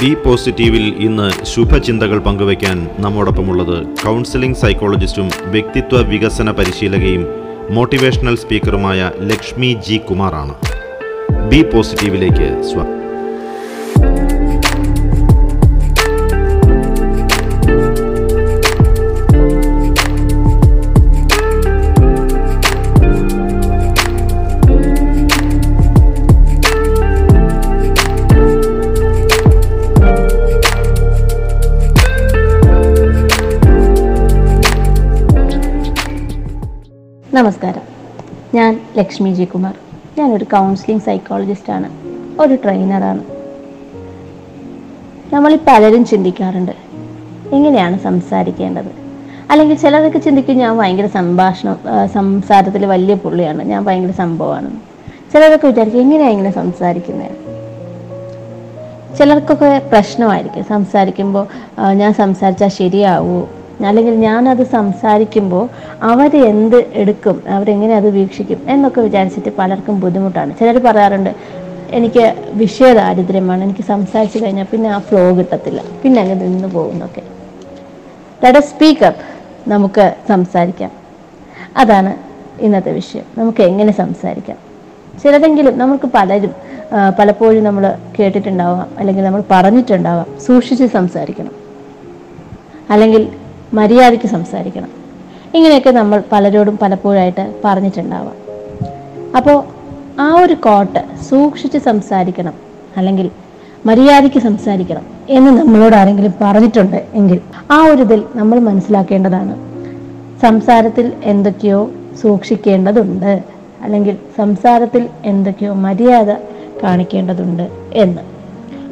B പോസിറ്റീവിൽ ഇന്ന് ശുഭചിന്തകൾ പങ്കുവയ്ക്കാൻ നമ്മോടൊപ്പമുള്ളത് counselling സൈക്കോളജിസ്റ്റും വ്യക്തിത്വ വികസന പരിശീലകയും മോട്ടിവേഷണൽ സ്പീക്കറുമായ ലക്ഷ്മി ജി കുമാറാണ്. ബി പോസിറ്റീവിലേക്ക് സ്വാഗതം നമസ്കാരം. ഞാൻ ലക്ഷ്മി ജി കുമാർ. ഞാനൊരു കൗൺസിലിംഗ് സൈക്കോളജിസ്റ്റാണ് ഒരു ട്രെയിനറാണ് നമ്മളിൽ പലരും ചിന്തിക്കാറുണ്ട്. എങ്ങനെയാണ് സംസാരിക്കേണ്ടത്? അല്ലെങ്കിൽ ചിലരൊക്കെ ചിന്തിക്കും ഞാൻ ഭയങ്കര സംഭാഷണം സംസാരത്തിൽ വലിയ പുള്ളിയാണ്. ഞാൻ ഭയങ്കര സംഭവമാണ്. ചിലരൊക്കെ വിചാരിക്കും എങ്ങനെയാണ് ഇങ്ങനെ സംസാരിക്കുന്നത് ചിലർക്കൊക്കെ പ്രശ്നമായിരിക്കും. സംസാരിക്കുമ്പോൾ ഞാൻ സംസാരിച്ചാൽ ശരിയാവൂ? അല്ലെങ്കിൽ ഞാനത് സംസാരിക്കുമ്പോൾ അവർ എന്ത് എടുക്കും അവരെങ്ങനെ അത് വീക്ഷിക്കും എന്നൊക്കെ വിചാരിച്ചിട്ട് പലർക്കും ബുദ്ധിമുട്ടാണ്. ചിലർ പറയാറുണ്ട് എനിക്ക് വിഷയ ദാരിദ്ര്യമാണ് എനിക്ക് സംസാരിച്ച് കഴിഞ്ഞാൽ പിന്നെ ആ ഫ്ലോ കിട്ടത്തില്ല പിന്നെ അങ്ങ് നിന്ന് പോകുന്നൊക്കെ. ലെറ്റ് സ്പീക്ക് അപ്പ് നമുക്ക് സംസാരിക്കാം. അതാണ് ഇന്നത്തെ വിഷയം. നമുക്ക് എങ്ങനെ സംസാരിക്കാം? ചിലതെങ്കിലും നമുക്ക് പലരും പലപ്പോഴും നമ്മൾ കേട്ടിട്ടുണ്ടാവാം അല്ലെങ്കിൽ നമ്മൾ പറഞ്ഞിട്ടുണ്ടാവാം സൂക്ഷിച്ച് സംസാരിക്കണം. അല്ലെങ്കിൽ മര്യാദയ്ക്ക് സംസാരിക്കണം. ഇങ്ങനെയൊക്കെ നമ്മൾ പലരോടും പലപ്പോഴായിട്ട് പറഞ്ഞിട്ടുണ്ടാവാം. അപ്പോൾ ആ ഒരു കോട്ട് സൂക്ഷിച്ച് സംസാരിക്കണം അല്ലെങ്കിൽ മര്യാദയ്ക്ക് സംസാരിക്കണം എന്ന് നമ്മളോട് ആരെങ്കിലും പറഞ്ഞിട്ടുണ്ട് എങ്കിൽ ആ ഒരു ഇതിൽ നമ്മൾ മനസ്സിലാക്കേണ്ടതാണ് സംസാരത്തിൽ എന്തൊക്കെയോ സൂക്ഷിക്കേണ്ടതുണ്ട് അല്ലെങ്കിൽ സംസാരത്തിൽ എന്തൊക്കെയോ മര്യാദ കാണിക്കേണ്ടതുണ്ട് എന്ന്.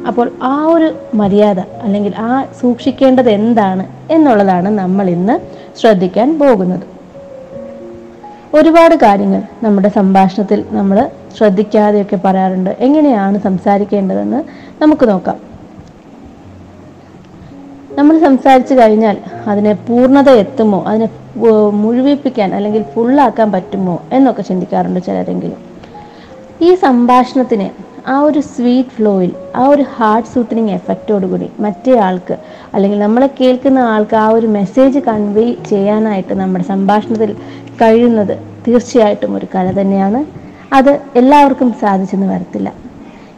അപ്പോൾ ആ ഒരു മര്യാദ അല്ലെങ്കിൽ ആ സൂക്ഷിക്കേണ്ടത് എന്താണ് എന്നുള്ളതാണ് നമ്മൾ ഇന്ന് ശ്രദ്ധിക്കാൻ പോകുന്നത്. ഒരുപാട് കാര്യങ്ങൾ നമ്മുടെ സംഭാഷണത്തിൽ നമ്മൾ ശ്രദ്ധിക്കാതെയൊക്കെ പറയാറുണ്ട്. എങ്ങനെയാണ് സംസാരിക്കേണ്ടതെന്ന് നമുക്ക് നോക്കാം. നമ്മൾ സംസാരിച്ചു കഴിഞ്ഞാൽ അതിനെ പൂർണത എത്തുമോ? അതിനെ മുഴുവിപ്പിക്കാൻ അല്ലെങ്കിൽ ഫുള്ളാക്കാൻ പറ്റുമോ എന്നൊക്കെ ചിന്തിക്കാറുണ്ട് ചിലരെങ്കിലും. ഈ സംഭാഷണത്തിന് ആ ഒരു സ്വീറ്റ് ഫ്ലോയിൽ ആ ഒരു ഹാർട്ട് സൂത്തനിങ് എഫക്റ്റോടുകൂടി മറ്റേ ആൾക്ക് അല്ലെങ്കിൽ നമ്മളെ കേൾക്കുന്ന ആൾക്ക് ആ ഒരു മെസ്സേജ് കൺവേ ചെയ്യാനായിട്ട് നമ്മുടെ സംഭാഷണത്തിൽ കഴിയുന്നത് തീർച്ചയായിട്ടും ഒരു കല തന്നെയാണ്. അത് എല്ലാവർക്കും സാധിച്ചെന്ന് വരത്തില്ല.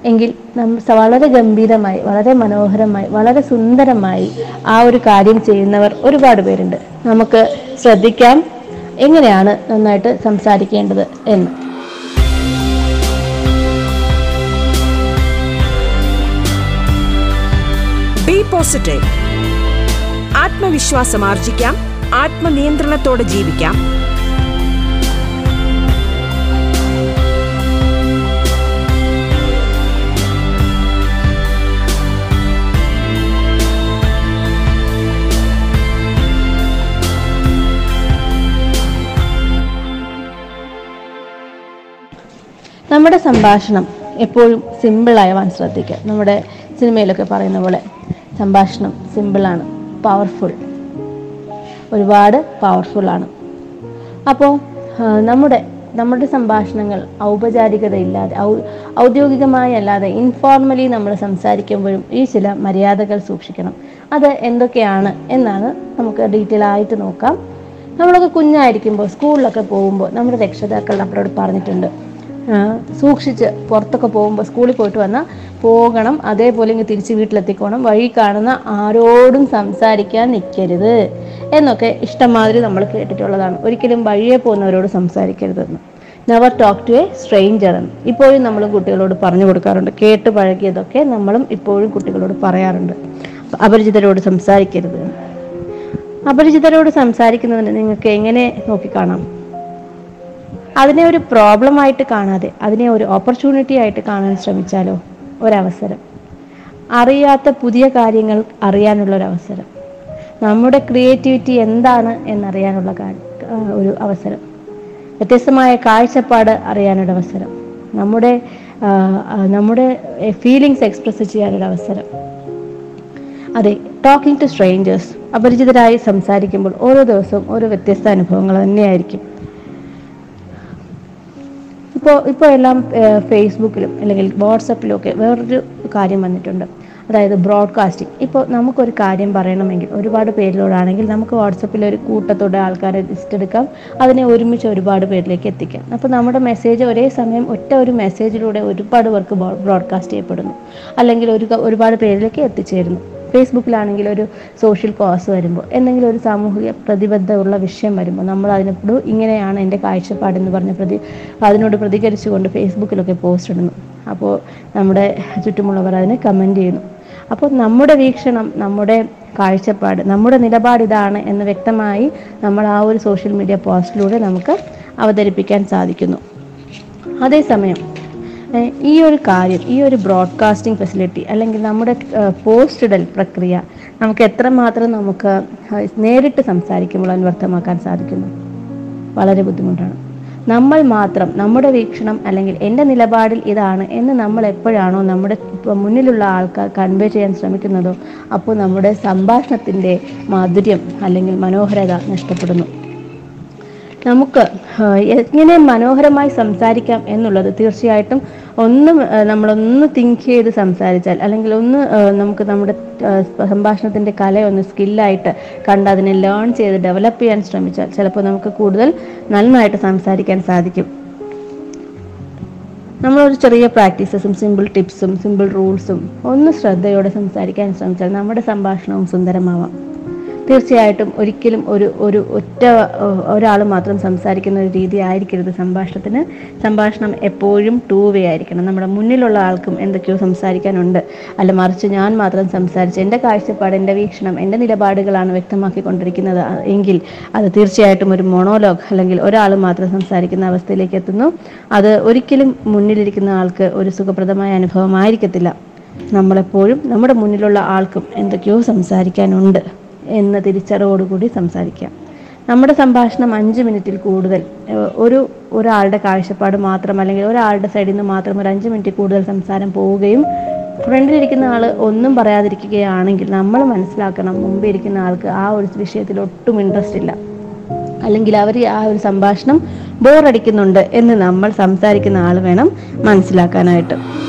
എങ്കിൽ നമ്മ വളരെ ഗംഭീരമായി വളരെ മനോഹരമായി വളരെ സുന്ദരമായി ആ ഒരു കാര്യം ചെയ്യുന്നവർ ഒരുപാട് പേരുണ്ട്. നമുക്ക് ശ്രദ്ധിക്കാം. എങ്ങനെയാണ് നന്നായിട്ട് സംസാരിക്കേണ്ടത് എന്ന്. പോസിറ്റീവ് ആത്മവിശ്വാസം ആർജിക്കാം. ആത്മനിയന്ത്രണത്തോടെ ജീവിക്കാം. നമ്മുടെ സംഭാഷണം എപ്പോഴും സിമ്പിളായവാൻ ശ്രദ്ധിക്കുക. നമ്മുടെ സിനിമയിലൊക്കെ പറയുന്ന പോലെ സംഭാഷണം സിമ്പിളാണ് പവർഫുൾ ഒരുപാട് പവർഫുള്ളാണ് അപ്പോൾ നമ്മുടെ നമ്മുടെ സംഭാഷണങ്ങൾ ഔപചാരികതയില്ലാതെ ഔ ഔദ്യോഗികമായി അല്ലാതെ ഇൻഫോർമലി നമ്മൾ സംസാരിക്കുമ്പോഴും ഈ ചില മര്യാദകൾ സൂക്ഷിക്കണം. അത് എന്തൊക്കെയാണ് എന്നാണ് നമുക്ക് ഡീറ്റെയിൽ ആയിട്ട് നോക്കാം. നമ്മളൊക്കെ കുഞ്ഞായിരിക്കുമ്പോൾ സ്കൂളിലൊക്കെ പോകുമ്പോൾ നമ്മുടെ രക്ഷിതാക്കൾ നമ്മളോട് പറഞ്ഞിട്ടുണ്ട് സൂക്ഷിച്ച് പുറത്തൊക്കെ പോകുമ്പോൾ സ്കൂളിൽ പോയിട്ട് വന്നാൽ പോകണം അതേപോലെ ഇങ്ങ് തിരിച്ച് വീട്ടിലെത്തിക്കോണം വഴി കാണുന്ന ആരോടും സംസാരിക്കാൻ നിൽക്കരുത് എന്നൊക്കെ ഇഷ്ടംമാതിരി നമ്മൾ കേട്ടിട്ടുള്ളതാണ്. ഒരിക്കലും വഴിയെ പോകുന്നവരോട് സംസാരിക്കരുതെന്ന്. Never talk to a stranger എന്ന്. ഇപ്പോഴും നമ്മൾ കുട്ടികളോട് പറഞ്ഞു കൊടുക്കാറുണ്ട്. കേട്ട് പഴകിയതൊക്കെ നമ്മളും ഇപ്പോഴും കുട്ടികളോട് പറയാറുണ്ട്. അപരിചിതരോട് സംസാരിക്കരുത് അപരിചിതരോട് സംസാരിക്കുന്നതിന് നിങ്ങൾക്ക് എങ്ങനെ നോക്കിക്കാണാം? അതിനെ ഒരു പ്രോബ്ലം ആയിട്ട് കാണാതെ അതിനെ ഒരു ഓപ്പർച്യൂണിറ്റി ആയിട്ട് കാണാൻ ശ്രമിച്ചാലോ? ഒരവസരം. അറിയാത്ത പുതിയ കാര്യങ്ങൾ അറിയാനുള്ള ഒരു അവസരം നമ്മുടെ ക്രിയേറ്റിവിറ്റി എന്താണ് എന്നറിയാനുള്ള ഒരു അവസരം. വ്യത്യസ്തമായ കാഴ്ചപ്പാട് അറിയാനൊരു അവസരം. നമ്മുടെ നമ്മുടെ ഫീലിങ്സ് എക്സ്പ്രസ് ചെയ്യാനൊരു അവസരം. അതെ ടോക്കിംഗ് ടു സ്ട്രേഞ്ചേഴ്സ് അപരിചിതരായി സംസാരിക്കുമ്പോൾ ഓരോ ദിവസവും ഓരോ വ്യത്യസ്ത അനുഭവങ്ങൾ തന്നെയായിരിക്കും. ഇപ്പോൾ ഇപ്പോൾ എല്ലാം ഫേസ്ബുക്കിലും അല്ലെങ്കിൽ വാട്സപ്പിലും ഒക്കെ വേറൊരു കാര്യം വന്നിട്ടുണ്ട്. അതായത് ബ്രോഡ്കാസ്റ്റിംഗ് ഇപ്പോൾ നമുക്കൊരു കാര്യം പറയണമെങ്കിൽ ഒരുപാട് പേരിലോടാണെങ്കിൽ നമുക്ക് വാട്സപ്പിൽ ഒരു കൂട്ടത്തോടെ ആൾക്കാരെ ലിസ്റ്റ് എടുക്കാം. അതിനെ ഒരുമിച്ച് ഒരുപാട് പേരിലേക്ക് എത്തിക്കാം. അപ്പോൾ നമ്മുടെ മെസ്സേജ് ഒരേ സമയം ഒറ്റ ഒരു മെസ്സേജിലൂടെ ഒരുപാട് പേർക്ക് ബ്രോഡ്കാസ്റ്റ് ചെയ്യപ്പെടുന്നു. അല്ലെങ്കിൽ ഒരു ഒരുപാട് പേരിലേക്ക് എത്തിച്ചേരുന്നു. ഫേസ്ബുക്കിലാണെങ്കിൽ ഒരു സോഷ്യൽ കോസ് വരുമ്പോൾ എന്തെങ്കിലും ഒരു സാമൂഹിക പ്രതിബദ്ധമുള്ള വിഷയം വരുമ്പോൾ നമ്മൾ അതിനോട് ഇങ്ങനെയാണ് എന്റെ കാഴ്ചപ്പാടെന്ന് പറഞ്ഞ് പ്രതി അതിനോട് പ്രതികരിച്ചുകൊണ്ട് ഫേസ്ബുക്കിലൊക്കെ പോസ്റ്റ് ഇടുന്നു. അപ്പോൾ നമ്മുടെ ചുറ്റുമുള്ളവർ അതിനെ കമന്റ് ചെയ്യുന്നു. അപ്പോൾ നമ്മുടെ വീക്ഷണം നമ്മുടെ കാഴ്ചപ്പാട് നമ്മുടെ നിലപാട് ഇതാണ് എന്ന് വ്യക്തമായി നമ്മൾ ആ ഒരു സോഷ്യൽ മീഡിയ പോസ്റ്റിലൂടെ നമുക്ക് അവതരിപ്പിക്കാൻ സാധിക്കുന്നു. അതേസമയം ഈ ഒരു കാര്യം ഈ ഒരു ബ്രോഡ്കാസ്റ്റിംഗ് ഫെസിലിറ്റി അല്ലെങ്കിൽ നമ്മുടെ പോസ്റ്റ് ഇടൽ പ്രക്രിയ നമുക്ക് എത്രമാത്രം നമുക്ക് നേരിട്ട് സംസാരിക്കുമ്പോൾ അന്വർത്ഥമാക്കാൻ സാധിക്കുന്നു? വളരെ ബുദ്ധിമുട്ടാണ്. നമ്മൾ മാത്രം നമ്മുടെ വീക്ഷണം അല്ലെങ്കിൽ എന്റെ നിലപാടിൽ ഇതാണ് എന്ന് നമ്മൾ എപ്പോഴാണോ നമ്മുടെ മുന്നിലുള്ള ആൾക്കാർ കൺവേ ചെയ്യാൻ ശ്രമിക്കുന്നതോ അപ്പോൾ നമ്മുടെ സംഭാഷണത്തിന്റെ മാധുര്യം അല്ലെങ്കിൽ മനോഹരത നഷ്ടപ്പെടുന്നു. നമുക്ക് എങ്ങനെ മനോഹരമായി സംസാരിക്കാം എന്നുള്ളത് തീർച്ചയായിട്ടും ഒന്ന് നമ്മളൊന്ന് തിങ്ക് ചെയ്ത് സംസാരിച്ചാൽ അല്ലെങ്കിൽ ഒന്ന് നമുക്ക് നമ്മുടെ സംഭാഷണത്തിന്റെ കലയൊന്ന് സ്കില്ലായിട്ട് കണ്ട് അതിനെ ലേൺ ചെയ്ത് ഡെവലപ്പ് ചെയ്യാൻ ശ്രമിച്ചാൽ ചിലപ്പോൾ നമുക്ക് കൂടുതൽ നന്നായിട്ട് സംസാരിക്കാൻ സാധിക്കും. നമ്മളൊരു ചെറിയ പ്രാക്ടീസസും സിമ്പിൾ ടിപ്സും സിമ്പിൾ റൂൾസും ഒന്ന് ശ്രദ്ധയോടെ സംസാരിക്കാൻ ശ്രമിച്ചാൽ നമ്മുടെ സംഭാഷണവും സുന്ദരമാവാം. തീർച്ചയായിട്ടും ഒരിക്കലും ഒരു ഒരു ഒറ്റ ഒരാൾ മാത്രം സംസാരിക്കുന്ന ഒരു രീതി ആയിരിക്കരുത് സംഭാഷണത്തിന്. സംഭാഷണം എപ്പോഴും ടൂ വേ ആയിരിക്കണം. നമ്മുടെ മുന്നിലുള്ള ആൾക്കും എന്തൊക്കെയോ സംസാരിക്കാനുണ്ട്. അല്ല മറിച്ച് ഞാൻ മാത്രം സംസാരിച്ച് എന്റെ കാഴ്ചപ്പാട് എന്റെ വീക്ഷണം എന്റെ നിലപാടുകളാണ് വ്യക്തമാക്കിക്കൊണ്ടിരിക്കുന്നത്. എങ്കിൽ അത് തീർച്ചയായിട്ടും ഒരു മൊണോലോഗ് അല്ലെങ്കിൽ ഒരാൾ മാത്രം സംസാരിക്കുന്ന അവസ്ഥയിലേക്ക് എത്തുന്നു. അത് ഒരിക്കലും മുന്നിലിരിക്കുന്ന ആൾക്ക് ഒരു സുഖപ്രദമായ അനുഭവമായിരിക്കത്തില്ല. നമ്മളെപ്പോഴും നമ്മുടെ മുന്നിലുള്ള ആൾക്കും എന്തൊക്കെയോ സംസാരിക്കാനുണ്ട്. എന്ന തിരിച്ചറിവോടുകൂടി സംസാരിക്കാം. നമ്മുടെ സംഭാഷണം അഞ്ച് മിനിറ്റിൽ കൂടുതൽ. ഒരു ഒരാളുടെ കാഴ്ചപ്പാട് മാത്രം അല്ലെങ്കിൽ ഒരാളുടെ സൈഡിൽ നിന്ന് മാത്രം ഒരു അഞ്ച് മിനിറ്റ് കൂടുതൽ സംസാരം പോവുകയും ഫ്രണ്ടിലിരിക്കുന്ന ആൾ ഒന്നും പറയാതിരിക്കുകയാണെങ്കിൽ നമ്മൾ മനസ്സിലാക്കണം മുമ്പേ ഇരിക്കുന്ന ആൾക്ക് ആ ഒരു വിഷയത്തിൽ ഒട്ടും ഇൻട്രസ്റ്റ് ഇല്ല. അല്ലെങ്കിൽ അവർ ആ ഒരു സംഭാഷണം ബോറടിക്കുന്നുണ്ട് എന്ന് നമ്മൾ സംസാരിക്കുന്ന ആൾ വേണം മനസ്സിലാക്കാനായിട്ട്.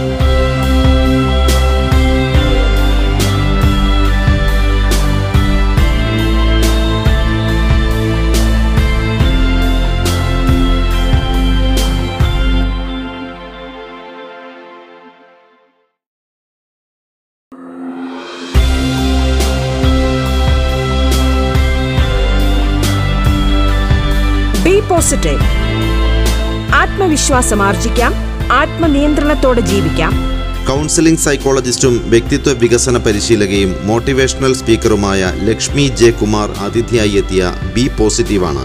പോസിറ്റീവ് ആത്മവിശ്വാസം ആർജിക്കാം ആത്മനിയന്ത്രണത്തോടെ ജീവിക്കാം. കൗൺസിലിംഗ് സൈക്കോളജിസ്റ്റും വ്യക്തിത്വ വികസന പരിശീലകയും മോട്ടിവേഷണൽ സ്പീക്കറുമായ ലക്ഷ്മി ജെ കുമാർ അതിഥിയായി എത്തിയ ബി പോസിറ്റീവാണ്.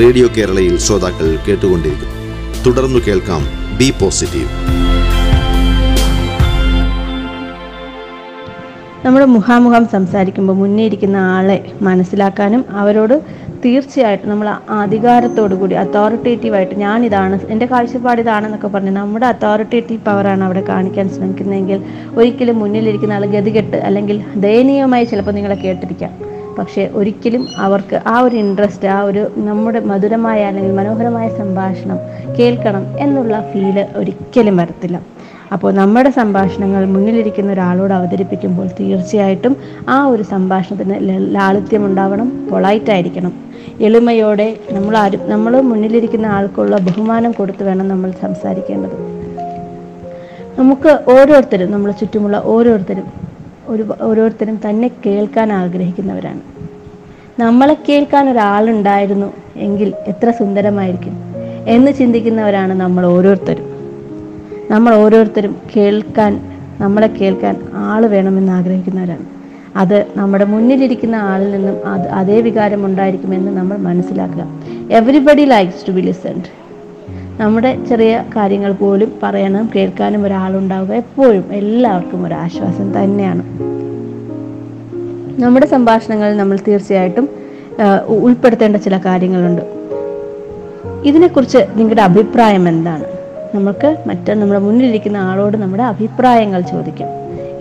റേഡിയോ കേരളയിൽ ശ്രോതാക്കൾ കേട്ടുകൊണ്ടിരിക്കുന്നത് തുടർന്നു കേൾക്കാം ബി പോസിറ്റീവ്. നമ്മുടെ മുഖാമുഖം സംസാരിക്കുമ്പോൾ മുന്നേ ഇരിക്കുന്ന ആളെ മനസ്സിലാക്കാനും അവരോട് തീർച്ചയായിട്ടും നമ്മൾ അധികാരത്തോടു കൂടി അതോറിറ്റേറ്റീവായിട്ട് ഞാനിതാണ് എന്റെ കാഴ്ചപ്പാട് ഇതാണെന്നൊക്കെ പറഞ്ഞ് നമ്മുടെ അതോറിറ്റേറ്റീവ് പവറാണ് അവിടെ കാണിക്കാൻ ശ്രമിക്കുന്നതെങ്കിൽ ഒരിക്കലും മുന്നിലിരിക്കുന്ന ആൾ ഗതികെട്ട് അല്ലെങ്കിൽ ദയനീയമായി ചിലപ്പോൾ നിങ്ങളെ കേട്ടിരിക്കാം. പക്ഷേ ഒരിക്കലും അവർക്ക് ആ ഒരു ഇൻട്രസ്റ്റ് ആ ഒരു നമ്മുടെ മധുരമായ അല്ലെങ്കിൽ മനോഹരമായ സംഭാഷണം കേൾക്കണം എന്നുള്ള ഫീൽ ഒരിക്കലും വരത്തില്ല. അപ്പോൾ നമ്മുടെ സംഭാഷണങ്ങൾ മുന്നിലിരിക്കുന്ന ഒരാളോട് അവതരിപ്പിക്കുമ്പോൾ തീർച്ചയായിട്ടും ആ ഒരു സംഭാഷണത്തിന് ലാളിത്യം ഉണ്ടാവണം പൊളൈറ്റ് ആയിരിക്കണം. എളിമയോടെ നമ്മൾ ആരും നമ്മൾ മുന്നിലിരിക്കുന്ന ആൾക്കുള്ള ബഹുമാനം കൊടുത്തു വേണം നമ്മൾ സംസാരിക്കേണ്ടത്. നമുക്ക് ഓരോരുത്തരും നമ്മളെ ചുറ്റുമുള്ള ഓരോരുത്തരും ഒരു ഓരോരുത്തരും തന്നെ കേൾക്കാൻ ആഗ്രഹിക്കുന്നവരാണ്. നമ്മളെ കേൾക്കാൻ ഒരാളുണ്ടായിരുന്നു എങ്കിൽ എത്ര സുന്ദരമായിരിക്കും എന്ന് ചിന്തിക്കുന്നവരാണ് നമ്മൾ ഓരോരുത്തരും. നമ്മൾ ഓരോരുത്തരും കേൾക്കാൻ നമ്മളെ കേൾക്കാൻ ആൾ വേണമെന്ന് ആഗ്രഹിക്കുന്നവരാണ്. അത് നമ്മുടെ മുന്നിലിരിക്കുന്ന ആളിൽ നിന്നും അത് അതേ വികാരം ഉണ്ടായിരിക്കുമെന്ന് നമ്മൾ മനസ്സിലാക്കുക. Everybody likes to be listened നമ്മുടെ ചെറിയ കാര്യങ്ങൾ പോലും പറയാനും കേൾക്കാനും ഒരാളുണ്ടാവുക എപ്പോഴും എല്ലാവർക്കും ഒരു ആശ്വാസം തന്നെയാണ്. നമ്മുടെ സംഭാഷണങ്ങളിൽ നമ്മൾ തീർച്ചയായിട്ടും ഉൾപ്പെടുത്തേണ്ട ചില കാര്യങ്ങളുണ്ട്. ഇതിനെക്കുറിച്ച് നിങ്ങളുടെ അഭിപ്രായം എന്താണ്? നമുക്ക് മറ്റേ നമ്മുടെ മുന്നിലിരിക്കുന്ന ആളോട് നമ്മുടെ അഭിപ്രായങ്ങൾ ചോദിക്കും.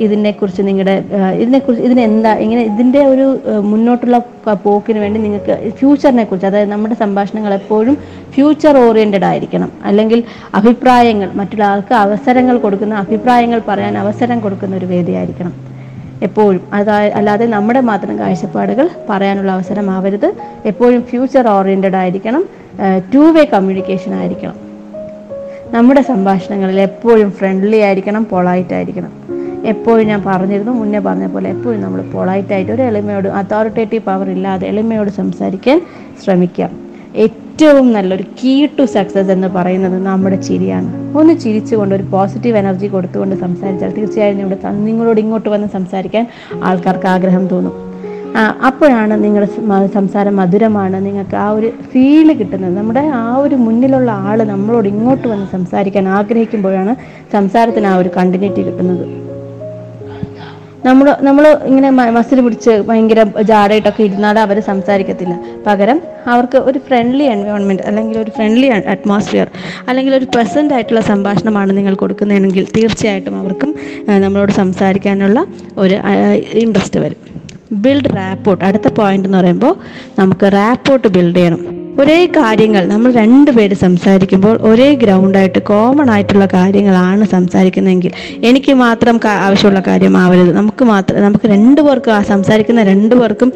ഇതിനെക്കുറിച്ച് നിങ്ങളുടെ ഇതിനെക്കുറിച്ച് ഇതിനെന്താ ഇങ്ങനെ ഇതിന്റെ ഒരു മുന്നോട്ടുള്ള പോക്കിന് വേണ്ടി നിങ്ങൾക്ക് ഫ്യൂച്ചറിനെ കുറിച്ച് അതായത് നമ്മുടെ സംഭാഷണങ്ങൾ എപ്പോഴും ഫ്യൂച്ചർ ഓറിയന്റഡ് ആയിരിക്കണം. അല്ലെങ്കിൽ അഭിപ്രായങ്ങൾ മറ്റുള്ള ആൾക്ക് അവസരങ്ങൾ കൊടുക്കുന്ന അഭിപ്രായങ്ങൾ പറയാൻ അവസരം കൊടുക്കുന്ന ഒരു വേദിയായിരിക്കണം. എപ്പോഴും. അതായത് അല്ലാതെ നമ്മുടെ മാത്രം കാഴ്ചപ്പാടുകൾ പറയാനുള്ള അവസരം ആവരുത്. എപ്പോഴും ഫ്യൂച്ചർ ഓറിയന്റഡ് ആയിരിക്കണം. ടു വേ കമ്മ്യൂണിക്കേഷൻ ആയിരിക്കണം. നമ്മുടെ സംഭാഷണങ്ങളിൽ എപ്പോഴും ഫ്രണ്ട്ലി ആയിരിക്കണം പൊളൈറ്റ് ആയിരിക്കണം. എപ്പോഴും ഞാൻ പറഞ്ഞിരുന്നു മുന്നേ പറഞ്ഞ പോലെ എപ്പോഴും നമ്മൾ പൊളൈറ്റ് ആയിട്ട് ഒരു എളിമയോട് അതോറിറ്റേറ്റീവ് പവർ ഇല്ലാതെ എളിമയോട് സംസാരിക്കാൻ ശ്രമിക്കാം. ഏറ്റവും നല്ലൊരു കീ ടു സക്സസ് എന്ന് പറയുന്നത് നമ്മുടെ ചിരിയാണ്. ഒന്ന് ചിരിച്ചുകൊണ്ട് ഒരു പോസിറ്റീവ് എനർജി കൊടുത്തുകൊണ്ട് സംസാരിച്ചാൽ തീർച്ചയായും ഇവിടെ നിങ്ങളോട് ഇങ്ങോട്ട് വന്ന് സംസാരിക്കാൻ ആൾക്കാർക്ക് ആഗ്രഹം തോന്നും. അപ്പോഴാണ് നിങ്ങളുടെ സംസാരം മധുരമാണ്. നിങ്ങൾക്ക് ആ ഒരു ഫീൽ കിട്ടുന്നത്. നമ്മുടെ ആ ഒരു മുന്നിലുള്ള ആൾ നമ്മളോട് ഇങ്ങോട്ട് വന്ന് സംസാരിക്കാൻ ആഗ്രഹിക്കുമ്പോഴാണ് സംസാരത്തിന് ആ ഒരു കണ്ടിന്യൂറ്റി കിട്ടുന്നത്. നമ്മൾ നമ്മൾ ഇങ്ങനെ മസിൽ പിടിച്ച് ഭയങ്കര ജാടയിട്ടൊക്കെ ഇരുന്നാൽ അവർ സംസാരിക്കത്തില്ല. പകരം അവർക്ക് ഒരു ഫ്രണ്ട്ലി എൻവയോൺമെന്റ് അല്ലെങ്കിൽ ഒരു ഫ്രണ്ട്ലി അറ്റ്മോസ്ഫിയർ അല്ലെങ്കിൽ ഒരു പ്രസന്റ് ആയിട്ടുള്ള സംഭാഷണമാണ് നിങ്ങൾ കൊടുക്കുന്നതെങ്കിൽ തീർച്ചയായിട്ടും അവർക്കും നമ്മളോട് സംസാരിക്കാനുള്ള ഒരു ഇൻട്രസ്റ്റ് വരും. ബിൽഡ് റാപ്പോർട്ട് അടുത്ത പോയിന്റ് എന്ന് പറയുമ്പോൾ നമുക്ക് റാപ്പോർട്ട് ബിൽഡ് ചെയ്യണം. ഒരേ കാര്യങ്ങൾ നമ്മൾ രണ്ടുപേര് സംസാരിക്കുമ്പോൾ ഒരേ ഗ്രൗണ്ടായിട്ട് കോമൺ ആയിട്ടുള്ള കാര്യങ്ങളാണ് സംസാരിക്കുന്നതെങ്കിൽ എനിക്ക് മാത്രം ആവശ്യമുള്ള കാര്യമാവരുത്. നമുക്ക് മാത്രം നമുക്ക് രണ്ടു പേർക്കും ആ സംസാരിക്കുന്ന രണ്ടു പേർക്കും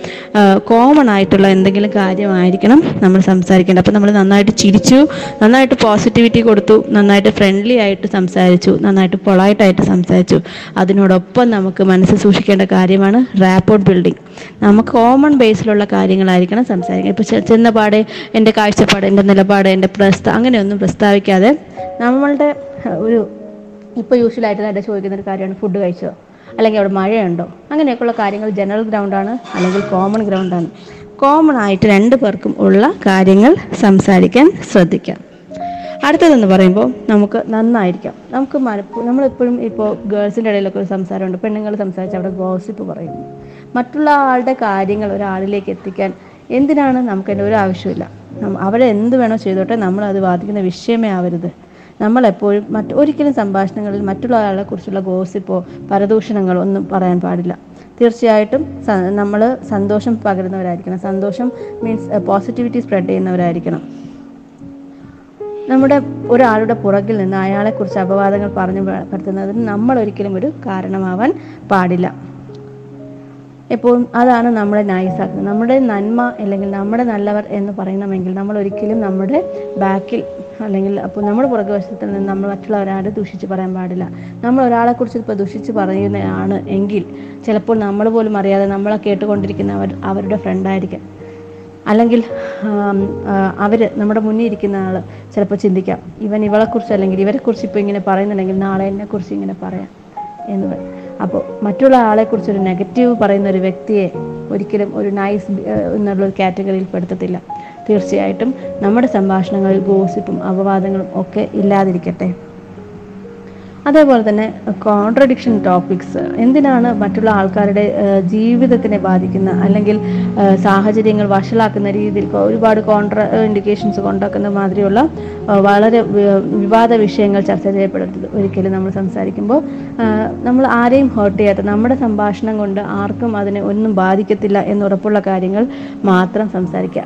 കോമൺ ആയിട്ടുള്ള എന്തെങ്കിലും കാര്യമായിരിക്കണം നമ്മൾ സംസാരിക്കേണ്ടത്. അപ്പം നമ്മൾ നന്നായിട്ട് ചിരിച്ചു നന്നായിട്ട് പോസിറ്റിവിറ്റി കൊടുത്തു നന്നായിട്ട് ഫ്രണ്ട്ലി ആയിട്ട് സംസാരിച്ചു നന്നായിട്ട് പൊളായിട്ടായിട്ട് സംസാരിച്ചു. അതിനോടൊപ്പം നമുക്ക് മനസ്സ് സൂക്ഷിക്കേണ്ട കാര്യമാണ് റാപ്പോർട്ട് ബിൽഡിംഗ് നമുക്ക് കോമൺ ബേസിലുള്ള കാര്യങ്ങളായിരിക്കണം സംസാരിക്കുക ഇപ്പോൾ ചെന്ന പാടെ എന്റെ കാഴ്ചപ്പാട് എന്റെ നിലപാട് എന്റെ പ്രസ്ത അങ്ങനെയൊന്നും പ്രസ്താവിക്കാതെ നമ്മളുടെ ഒരു ഇപ്പോൾ യൂഷ്വലായിട്ട് തന്നെ ചോദിക്കുന്ന ഒരു കാര്യമാണ് ഫുഡ് കഴിച്ചോ? അല്ലെങ്കിൽ അവിടെ മഴയുണ്ടോ? അങ്ങനെയൊക്കെയുള്ള കാര്യങ്ങൾ ജനറൽ ഗ്രൗണ്ടാണ് അല്ലെങ്കിൽ കോമൺ ഗ്രൗണ്ടാണ് കോമൺ ആയിട്ട് രണ്ട് പേർക്കും ഉള്ള കാര്യങ്ങൾ സംസാരിക്കാൻ ശ്രദ്ധിക്കാം. അടുത്തതെന്ന് പറയുമ്പോൾ നമുക്ക് നന്നായിരിക്കാം. നമുക്ക് മനപ്പൂ നമ്മളെപ്പോഴും ഇപ്പോൾ ഗേൾസിന്റെ ഇടയിലൊക്കെ ഒരു സംസാരമുണ്ട്. പെണ്ണുങ്ങൾ സംസാരിച്ച് അവിടെ ഗോസിപ്പ് പറയുന്നു മറ്റുള്ള ആളുടെ കാര്യങ്ങൾ ഒരാളിലേക്ക് എത്തിക്കാൻ എന്തിനാണ് നമുക്കതിന്റെ ഒരു ആവശ്യമില്ല നമ്മ- അവരെ എന്ത് വേണോ ചെയ്തോട്ടെ നമ്മൾ അത് ബാധിക്കുന്ന വിഷയമേ ആവരുത്. നമ്മളെപ്പോഴും മറ്റ് ഒരിക്കലും സംഭാഷണങ്ങളിൽ മറ്റുള്ള ആളെ കുറിച്ചുള്ള ഗോസിപ്പോ പരദൂഷണങ്ങളോ ഒന്നും പറയാൻ പാടില്ല. തീർച്ചയായിട്ടും നമ്മൾ സന്തോഷം പകരുന്നവരായിരിക്കണം. സന്തോഷം മീൻസ് പോസിറ്റിവിറ്റി സ്പ്രെഡ് ചെയ്യുന്നവരായിരിക്കണം. നമ്മുടെ ഒരാളുടെ പുറകിൽ നിന്ന് അയാളെക്കുറിച്ച് അപവാദങ്ങൾ പറഞ്ഞു പരത്തുന്നതിന് നമ്മൾ ഒരിക്കലും ഒരു കാരണമാവാൻ പാടില്ല. എപ്പോഴും അതാണ് നമ്മളെ നൈസാക്കുന്നത്. നമ്മുടെ നന്മ അല്ലെങ്കിൽ നമ്മുടെ നല്ലവർ എന്ന് പറയണമെങ്കിൽ നമ്മൾ ഒരിക്കലും നമ്മുടെ ബാക്കിൽ അല്ലെങ്കിൽ അപ്പോൾ നമ്മുടെ പുറകു വശത്തിൽ നിന്ന് നമ്മൾ മറ്റുള്ളവരാരും ദൂഷിച്ച് പറയാൻ പാടില്ല. നമ്മൾ ഒരാളെക്കുറിച്ച് ഇപ്പോൾ ദുഷിച്ച് പറയുന്നതാണ് എങ്കിൽ ചിലപ്പോൾ നമ്മൾ പോലും അറിയാതെ നമ്മളെ കേട്ടുകൊണ്ടിരിക്കുന്നവർ അവരുടെ ഫ്രണ്ടായിരിക്കാം അല്ലെങ്കിൽ അവർ നമ്മുടെ മുന്നിൽ ഇരിക്കുന്ന ആൾ ചിലപ്പോൾ ചിന്തിക്കാം. ഇവൻ ഇവളെക്കുറിച്ച് അല്ലെങ്കിൽ ഇവരെക്കുറിച്ച് ഇപ്പോൾ ഇങ്ങനെ പറയുന്നുണ്ടെങ്കിൽ നാളെ എന്നെക്കുറിച്ച് ഇങ്ങനെ പറയാം എന്ന് അപ്പോൾ മറ്റുള്ള ആളെക്കുറിച്ച് ഒരു നെഗറ്റീവ് പറയുന്ന ഒരു വ്യക്തിയെ ഒരിക്കലും ഒരു നൈസ് എന്നുള്ള ഒരു കാറ്റഗറിയിൽ പെടുത്തത്തില്ല. തീർച്ചയായിട്ടും നമ്മുടെ സംഭാഷണങ്ങളിൽ ഗോസിപ്പും അപവാദങ്ങളും ഒക്കെ ഇല്ലാതിരിക്കട്ടെ. അതേപോലെ തന്നെ കോൺട്രഡിക്ഷൻ ടോപ്പിക്സ് എന്തിനാണ് മറ്റുള്ള ആൾക്കാരുടെ ജീവിതത്തിനെ ബാധിക്കുന്ന അല്ലെങ്കിൽ സാഹചര്യങ്ങൾ വഷളാക്കുന്ന രീതിയിൽ ഒരുപാട് കോൺട്ര ഇൻഡിക്കേഷൻസ് കൊണ്ടാക്കുന്ന മാതിരിയുള്ള വളരെ വിവാദ വിഷയങ്ങൾ ചർച്ച ചെയ്യപ്പെടുന്നത് ഒരിക്കലും നമ്മൾ സംസാരിക്കുമ്പോൾ നമ്മൾ ആരെയും ഹേർട്ട് ചെയ്യാത്ത നമ്മുടെ സംഭാഷണം കൊണ്ട് ആർക്കും അതിനെ ഒന്നും ബാധിക്കത്തില്ല എന്നുറപ്പുള്ള കാര്യങ്ങൾ മാത്രം സംസാരിക്കുക.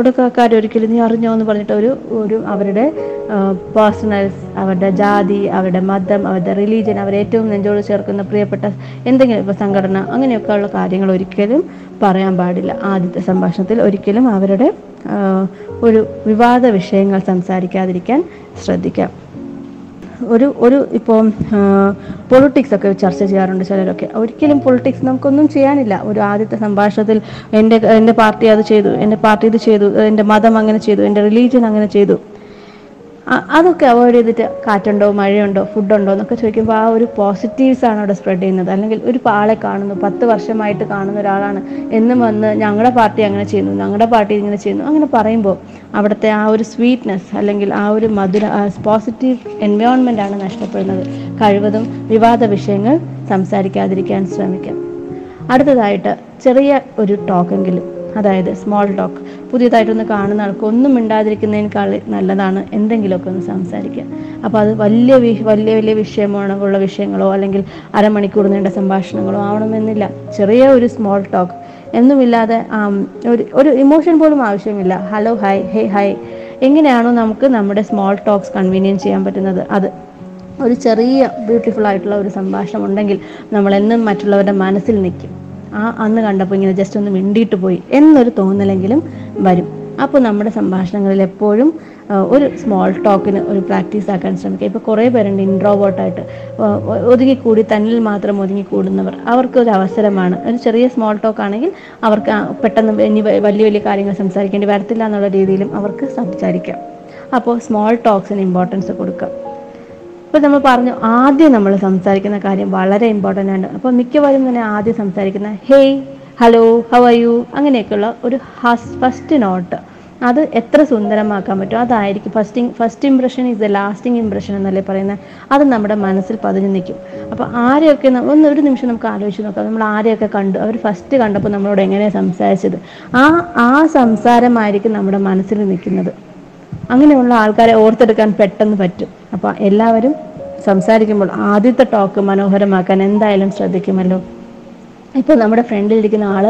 തുടക്കക്കാർ ഒരിക്കലും നീ അറിഞ്ഞോ എന്ന് പറഞ്ഞിട്ട് ഒരു ഒരു അവരുടെ പേഴ്സണൽസ് അവരുടെ ജാതി അവരുടെ മതം അവരുടെ റിലീജിയൻ അവരെ ഏറ്റവും നെഞ്ചോട് ചേർക്കുന്ന പ്രിയപ്പെട്ട എന്തെങ്കിലും ഇപ്പോൾ സംഘടന അങ്ങനെയൊക്കെയുള്ള കാര്യങ്ങൾ ഒരിക്കലും പറയാൻ പാടില്ല. ആദ്യത്തെ സംഭാഷണത്തിൽ ഒരിക്കലും അവരുടെ ഒരു വിവാദ വിഷയങ്ങൾ സംസാരിക്കാതിരിക്കാൻ ശ്രദ്ധിക്കാം. ഒരു ഒരു ഇപ്പോൾ പൊളിറ്റിക്സ് ഒക്കെ ചർച്ച ചെയ്യാറുണ്ട് ചിലരൊക്കെ. ഒരിക്കലും പൊളിറ്റിക്സ് നമുക്കൊന്നും ചെയ്യാനില്ല. ഒരു ആദ്യത്തെ സംഭാഷണത്തിൽ എന്റെ എന്റെ പാർട്ടി അത് ചെയ്തു എന്റെ പാർട്ടി ഇത് ചെയ്തു എന്റെ മതം അങ്ങനെ ചെയ്തു എന്റെ റിലീജിയൻ അങ്ങനെ ചെയ്തു. അതൊക്കെ അവോയ്ഡ് ചെയ്തിട്ട് കാറ്റുണ്ടോ മഴയുണ്ടോ ഫുഡുണ്ടോ എന്നൊക്കെ ചോദിക്കുമ്പോൾ ആ ഒരു പോസിറ്റീവ്സ് ആണ് അവിടെ സ്പ്രെഡ് ചെയ്യുന്നത്. അല്ലെങ്കിൽ ഒരു ആളെ കാണുന്നു പത്ത് വർഷമായിട്ട് കാണുന്ന ഒരാളാണ്. എന്നും വന്ന് ഞങ്ങളുടെ പാർട്ടി അങ്ങനെ ചെയ്യുന്നു ഞങ്ങളുടെ പാർട്ടി ഇങ്ങനെ ചെയ്യുന്നു അങ്ങനെ പറയുമ്പോൾ അവിടുത്തെ ആ ഒരു സ്വീറ്റ്നെസ് അല്ലെങ്കിൽ ആ ഒരു മധുര പോസിറ്റീവ് എൻവയോൺമെന്റ് ആണ് നഷ്ടപ്പെടുന്നത്. കഴിവതും വിവാദ വിഷയങ്ങൾ സംസാരിക്കാതിരിക്കാൻ ശ്രമിക്കാം. അടുത്തതായിട്ട് ചെറിയ ഒരു ടോക്കെങ്കിലും അതായത് സ്മോൾ ടോക്ക് പുതിയതായിട്ടൊന്ന് കാണുന്ന ആൾക്ക് ഒന്നും മിണ്ടാതിരിക്കുന്നതിനേക്കാൾ നല്ലതാണ് എന്തെങ്കിലുമൊക്കെ ഒന്ന് സംസാരിക്കുക. അപ്പോൾ അത് വലിയ വലിയ വലിയ വിഷയമാണോ ഉള്ള വിഷയങ്ങളോ അല്ലെങ്കിൽ അരമണിക്കൂർ നീണ്ട സംഭാഷണങ്ങളോ ആവണമെന്നില്ല. ചെറിയ ഒരു സ്മോൾ ടോക്ക് എന്നുമില്ലാതെ ഒരു ഒരു ഇമോഷൻ പോലും ആവശ്യമില്ല. ഹലോ ഹായ് ഹേ ഹായ് എങ്ങനെയാണോ നമുക്ക് നമ്മുടെ സ്മോൾ ടോക്സ് കൺവീനിയൻ ചെയ്യാൻ പറ്റുന്നത്. അത് ഒരു ചെറിയ ബ്യൂട്ടിഫുൾ ആയിട്ടുള്ള ഒരു സംഭാഷണം ഉണ്ടെങ്കിൽ നമ്മളെന്നും മറ്റുള്ളവരുടെ മനസ്സിൽ നിൽക്കും. ആ അന്ന് കണ്ടപ്പോൾ ഇങ്ങനെ ജസ്റ്റ് ഒന്ന് മിണ്ടിയിട്ട് പോയി. എന്നൊരു തോന്നലെങ്കിലും വരും. അപ്പോൾ നമ്മുടെ സംഭാഷണങ്ങളിൽ എപ്പോഴും ഒരു സ്മോൾ ടോക്കിന് ഒരു പ്രാക്ടീസ് ആക്കാൻ ശ്രമിക്കുക. ഇപ്പോൾ കുറേ പേരുണ്ട് ഇൻട്രോവേർട്ടായിട്ട് ഒതുങ്ങിക്കൂടി തന്നിൽ മാത്രം ഒതുങ്ങിക്കൂടുന്നവർ അവർക്കൊരു അവസരമാണ്. ഒരു ചെറിയ സ്മോൾ ടോക്ക് ആണെങ്കിൽ അവർക്ക് പെട്ടെന്ന് ഇനി വലിയ വലിയ കാര്യങ്ങൾ സംസാരിക്കേണ്ടി വരത്തില്ല എന്നുള്ള രീതിയിലും അവർക്ക് സംസാരിക്കാം. അപ്പോൾ സ്മോൾ ടോക്സിന് ഇമ്പോർട്ടൻസ് കൊടുക്കുക ഇപ്പോൾ നമ്മൾ പറഞ്ഞു ആദ്യം നമ്മൾ സംസാരിക്കുന്ന കാര്യം വളരെ ഇമ്പോർട്ടന്റ് ആണ്. അപ്പോൾ മിക്കവാറും തന്നെ ആദ്യം സംസാരിക്കുന്ന hey hello how are you അങ്ങനെയൊക്കെയുള്ള ഒരു ഹസ് ഫസ്റ്റ് നോട്ട് അത് എത്ര സുന്ദരമാക്കാൻ പറ്റും? അതായിരിക്കും first first impression is the lasting impression എന്നല്ലേ പറയുന്നത് അത് നമ്മുടെ മനസ്സിൽ പതിഞ്ഞു നിൽക്കും. അപ്പോൾ ആരെയൊക്കെ ഒന്ന് ഒരു നിമിഷം നമുക്ക് ആലോചിച്ച് നോക്കാം. നമ്മൾ ആരെയൊക്കെ കണ്ടു? അവർ ഫസ്റ്റ് കണ്ടപ്പോൾ നമ്മളോട് എങ്ങനെയാണ് സംസാരിച്ചത്? ആ ആ സംസാരമായിരിക്കും നമ്മുടെ മനസ്സിൽ നിൽക്കുന്നത്. അങ്ങനെയുള്ള ആൾക്കാരെ ഓർത്തെടുക്കാൻ പെട്ടെന്ന് പറ്റും. അപ്പോൾ എല്ലാവരും സംസാരിക്കുമ്പോൾ ആദ്യത്തെ ടോക്ക് മനോഹരമാക്കാൻ എന്തായാലും ശ്രദ്ധിക്കുമല്ലോ. ഇപ്പോൾ നമ്മുടെ ഫ്രണ്ടിലിരിക്കുന്ന ആൾ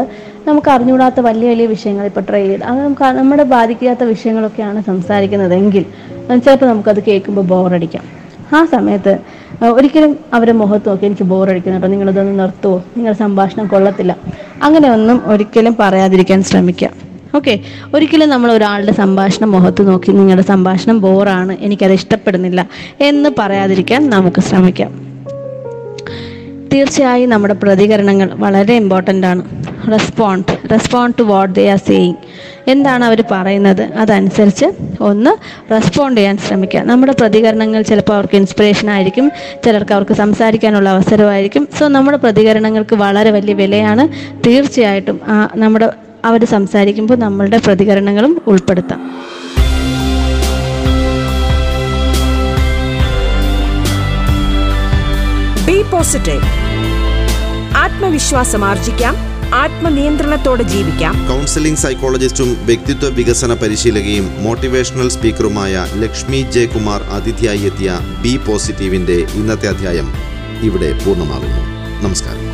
നമുക്ക് അറിഞ്ഞുകൂടാത്ത വലിയ വലിയ വിഷയങ്ങൾ ഇപ്പോൾ ട്രൈ അത് നമുക്ക് നമ്മുടെ ബാധിക്കാത്ത വിഷയങ്ങളൊക്കെയാണ് സംസാരിക്കുന്നതെങ്കിൽ ചിലപ്പോൾ നമുക്കത് കേൾക്കുമ്പോൾ ബോറടിക്കാം ആ സമയത്ത് ഒരിക്കലും അവരെ മുഖത്ത് നോക്കി എനിക്ക് ബോറടിക്കുന്നു കേട്ടോ നിങ്ങളിതൊന്ന് നിർത്തുമോ നിങ്ങളുടെ സംഭാഷണം കൊള്ളത്തില്ല. അങ്ങനെയൊന്നും ഒരിക്കലും പറയാതിരിക്കാൻ ശ്രമിക്കുക. ഓക്കെ ഒരിക്കലും നമ്മൾ ഒരാളുടെ സംഭാഷണം മുഖത്ത് നോക്കി നിങ്ങളുടെ സംഭാഷണം ബോറാണ് എനിക്കത് ഇഷ്ടപ്പെടുന്നില്ല എന്ന് പറയാതിരിക്കാൻ നമുക്ക് ശ്രമിക്കാം. തീർച്ചയായും നമ്മുടെ പ്രതികരണങ്ങൾ വളരെ ഇമ്പോർട്ടന്റ് ആണ്. Respond respond to what they are saying എന്താണ് അവർ പറയുന്നത്? അതനുസരിച്ച് ഒന്ന് റെസ്പോണ്ട് ചെയ്യാൻ ശ്രമിക്കുക നമ്മുടെ പ്രതികരണങ്ങൾ ചിലപ്പോൾ അവർക്ക് ഇൻസ്പിറേഷൻ ആയിരിക്കും ചിലർക്ക് അവർക്ക് സംസാരിക്കാനുള്ള അവസരമായിരിക്കും. സോ നമ്മുടെ പ്രതികരണങ്ങൾക്ക് വളരെ വലിയ വിലയാണ്. തീർച്ചയായിട്ടും നമ്മുടെ അവർ സംസാരിക്കുമ്പോൾ നമ്മളുടെ പ്രതികരണങ്ങളും ഉൾപ്പെടുത്താം. ബി പോസിറ്റീവ് ആത്മവിശ്വാസം ആർജിക്കാം ആത്മനിയന്ത്രണത്തോടെ ജീവിക്കാം. കൗൺസിലിംഗ് സൈക്കോളജിസ്റ്റും വ്യക്തിത്വ വികസന പരിശീലകയും മോട്ടിവേഷണൽ സ്പീക്കറുമായ ലക്ഷ്മി ജെ കുമാർ അതിഥിയായി എത്തിയ ബി പോസിറ്റീവിന്റെ ഇന്നത്തെ അധ്യായം ഇവിടെ പൂർണമാകുന്നു. നമസ്കാരം.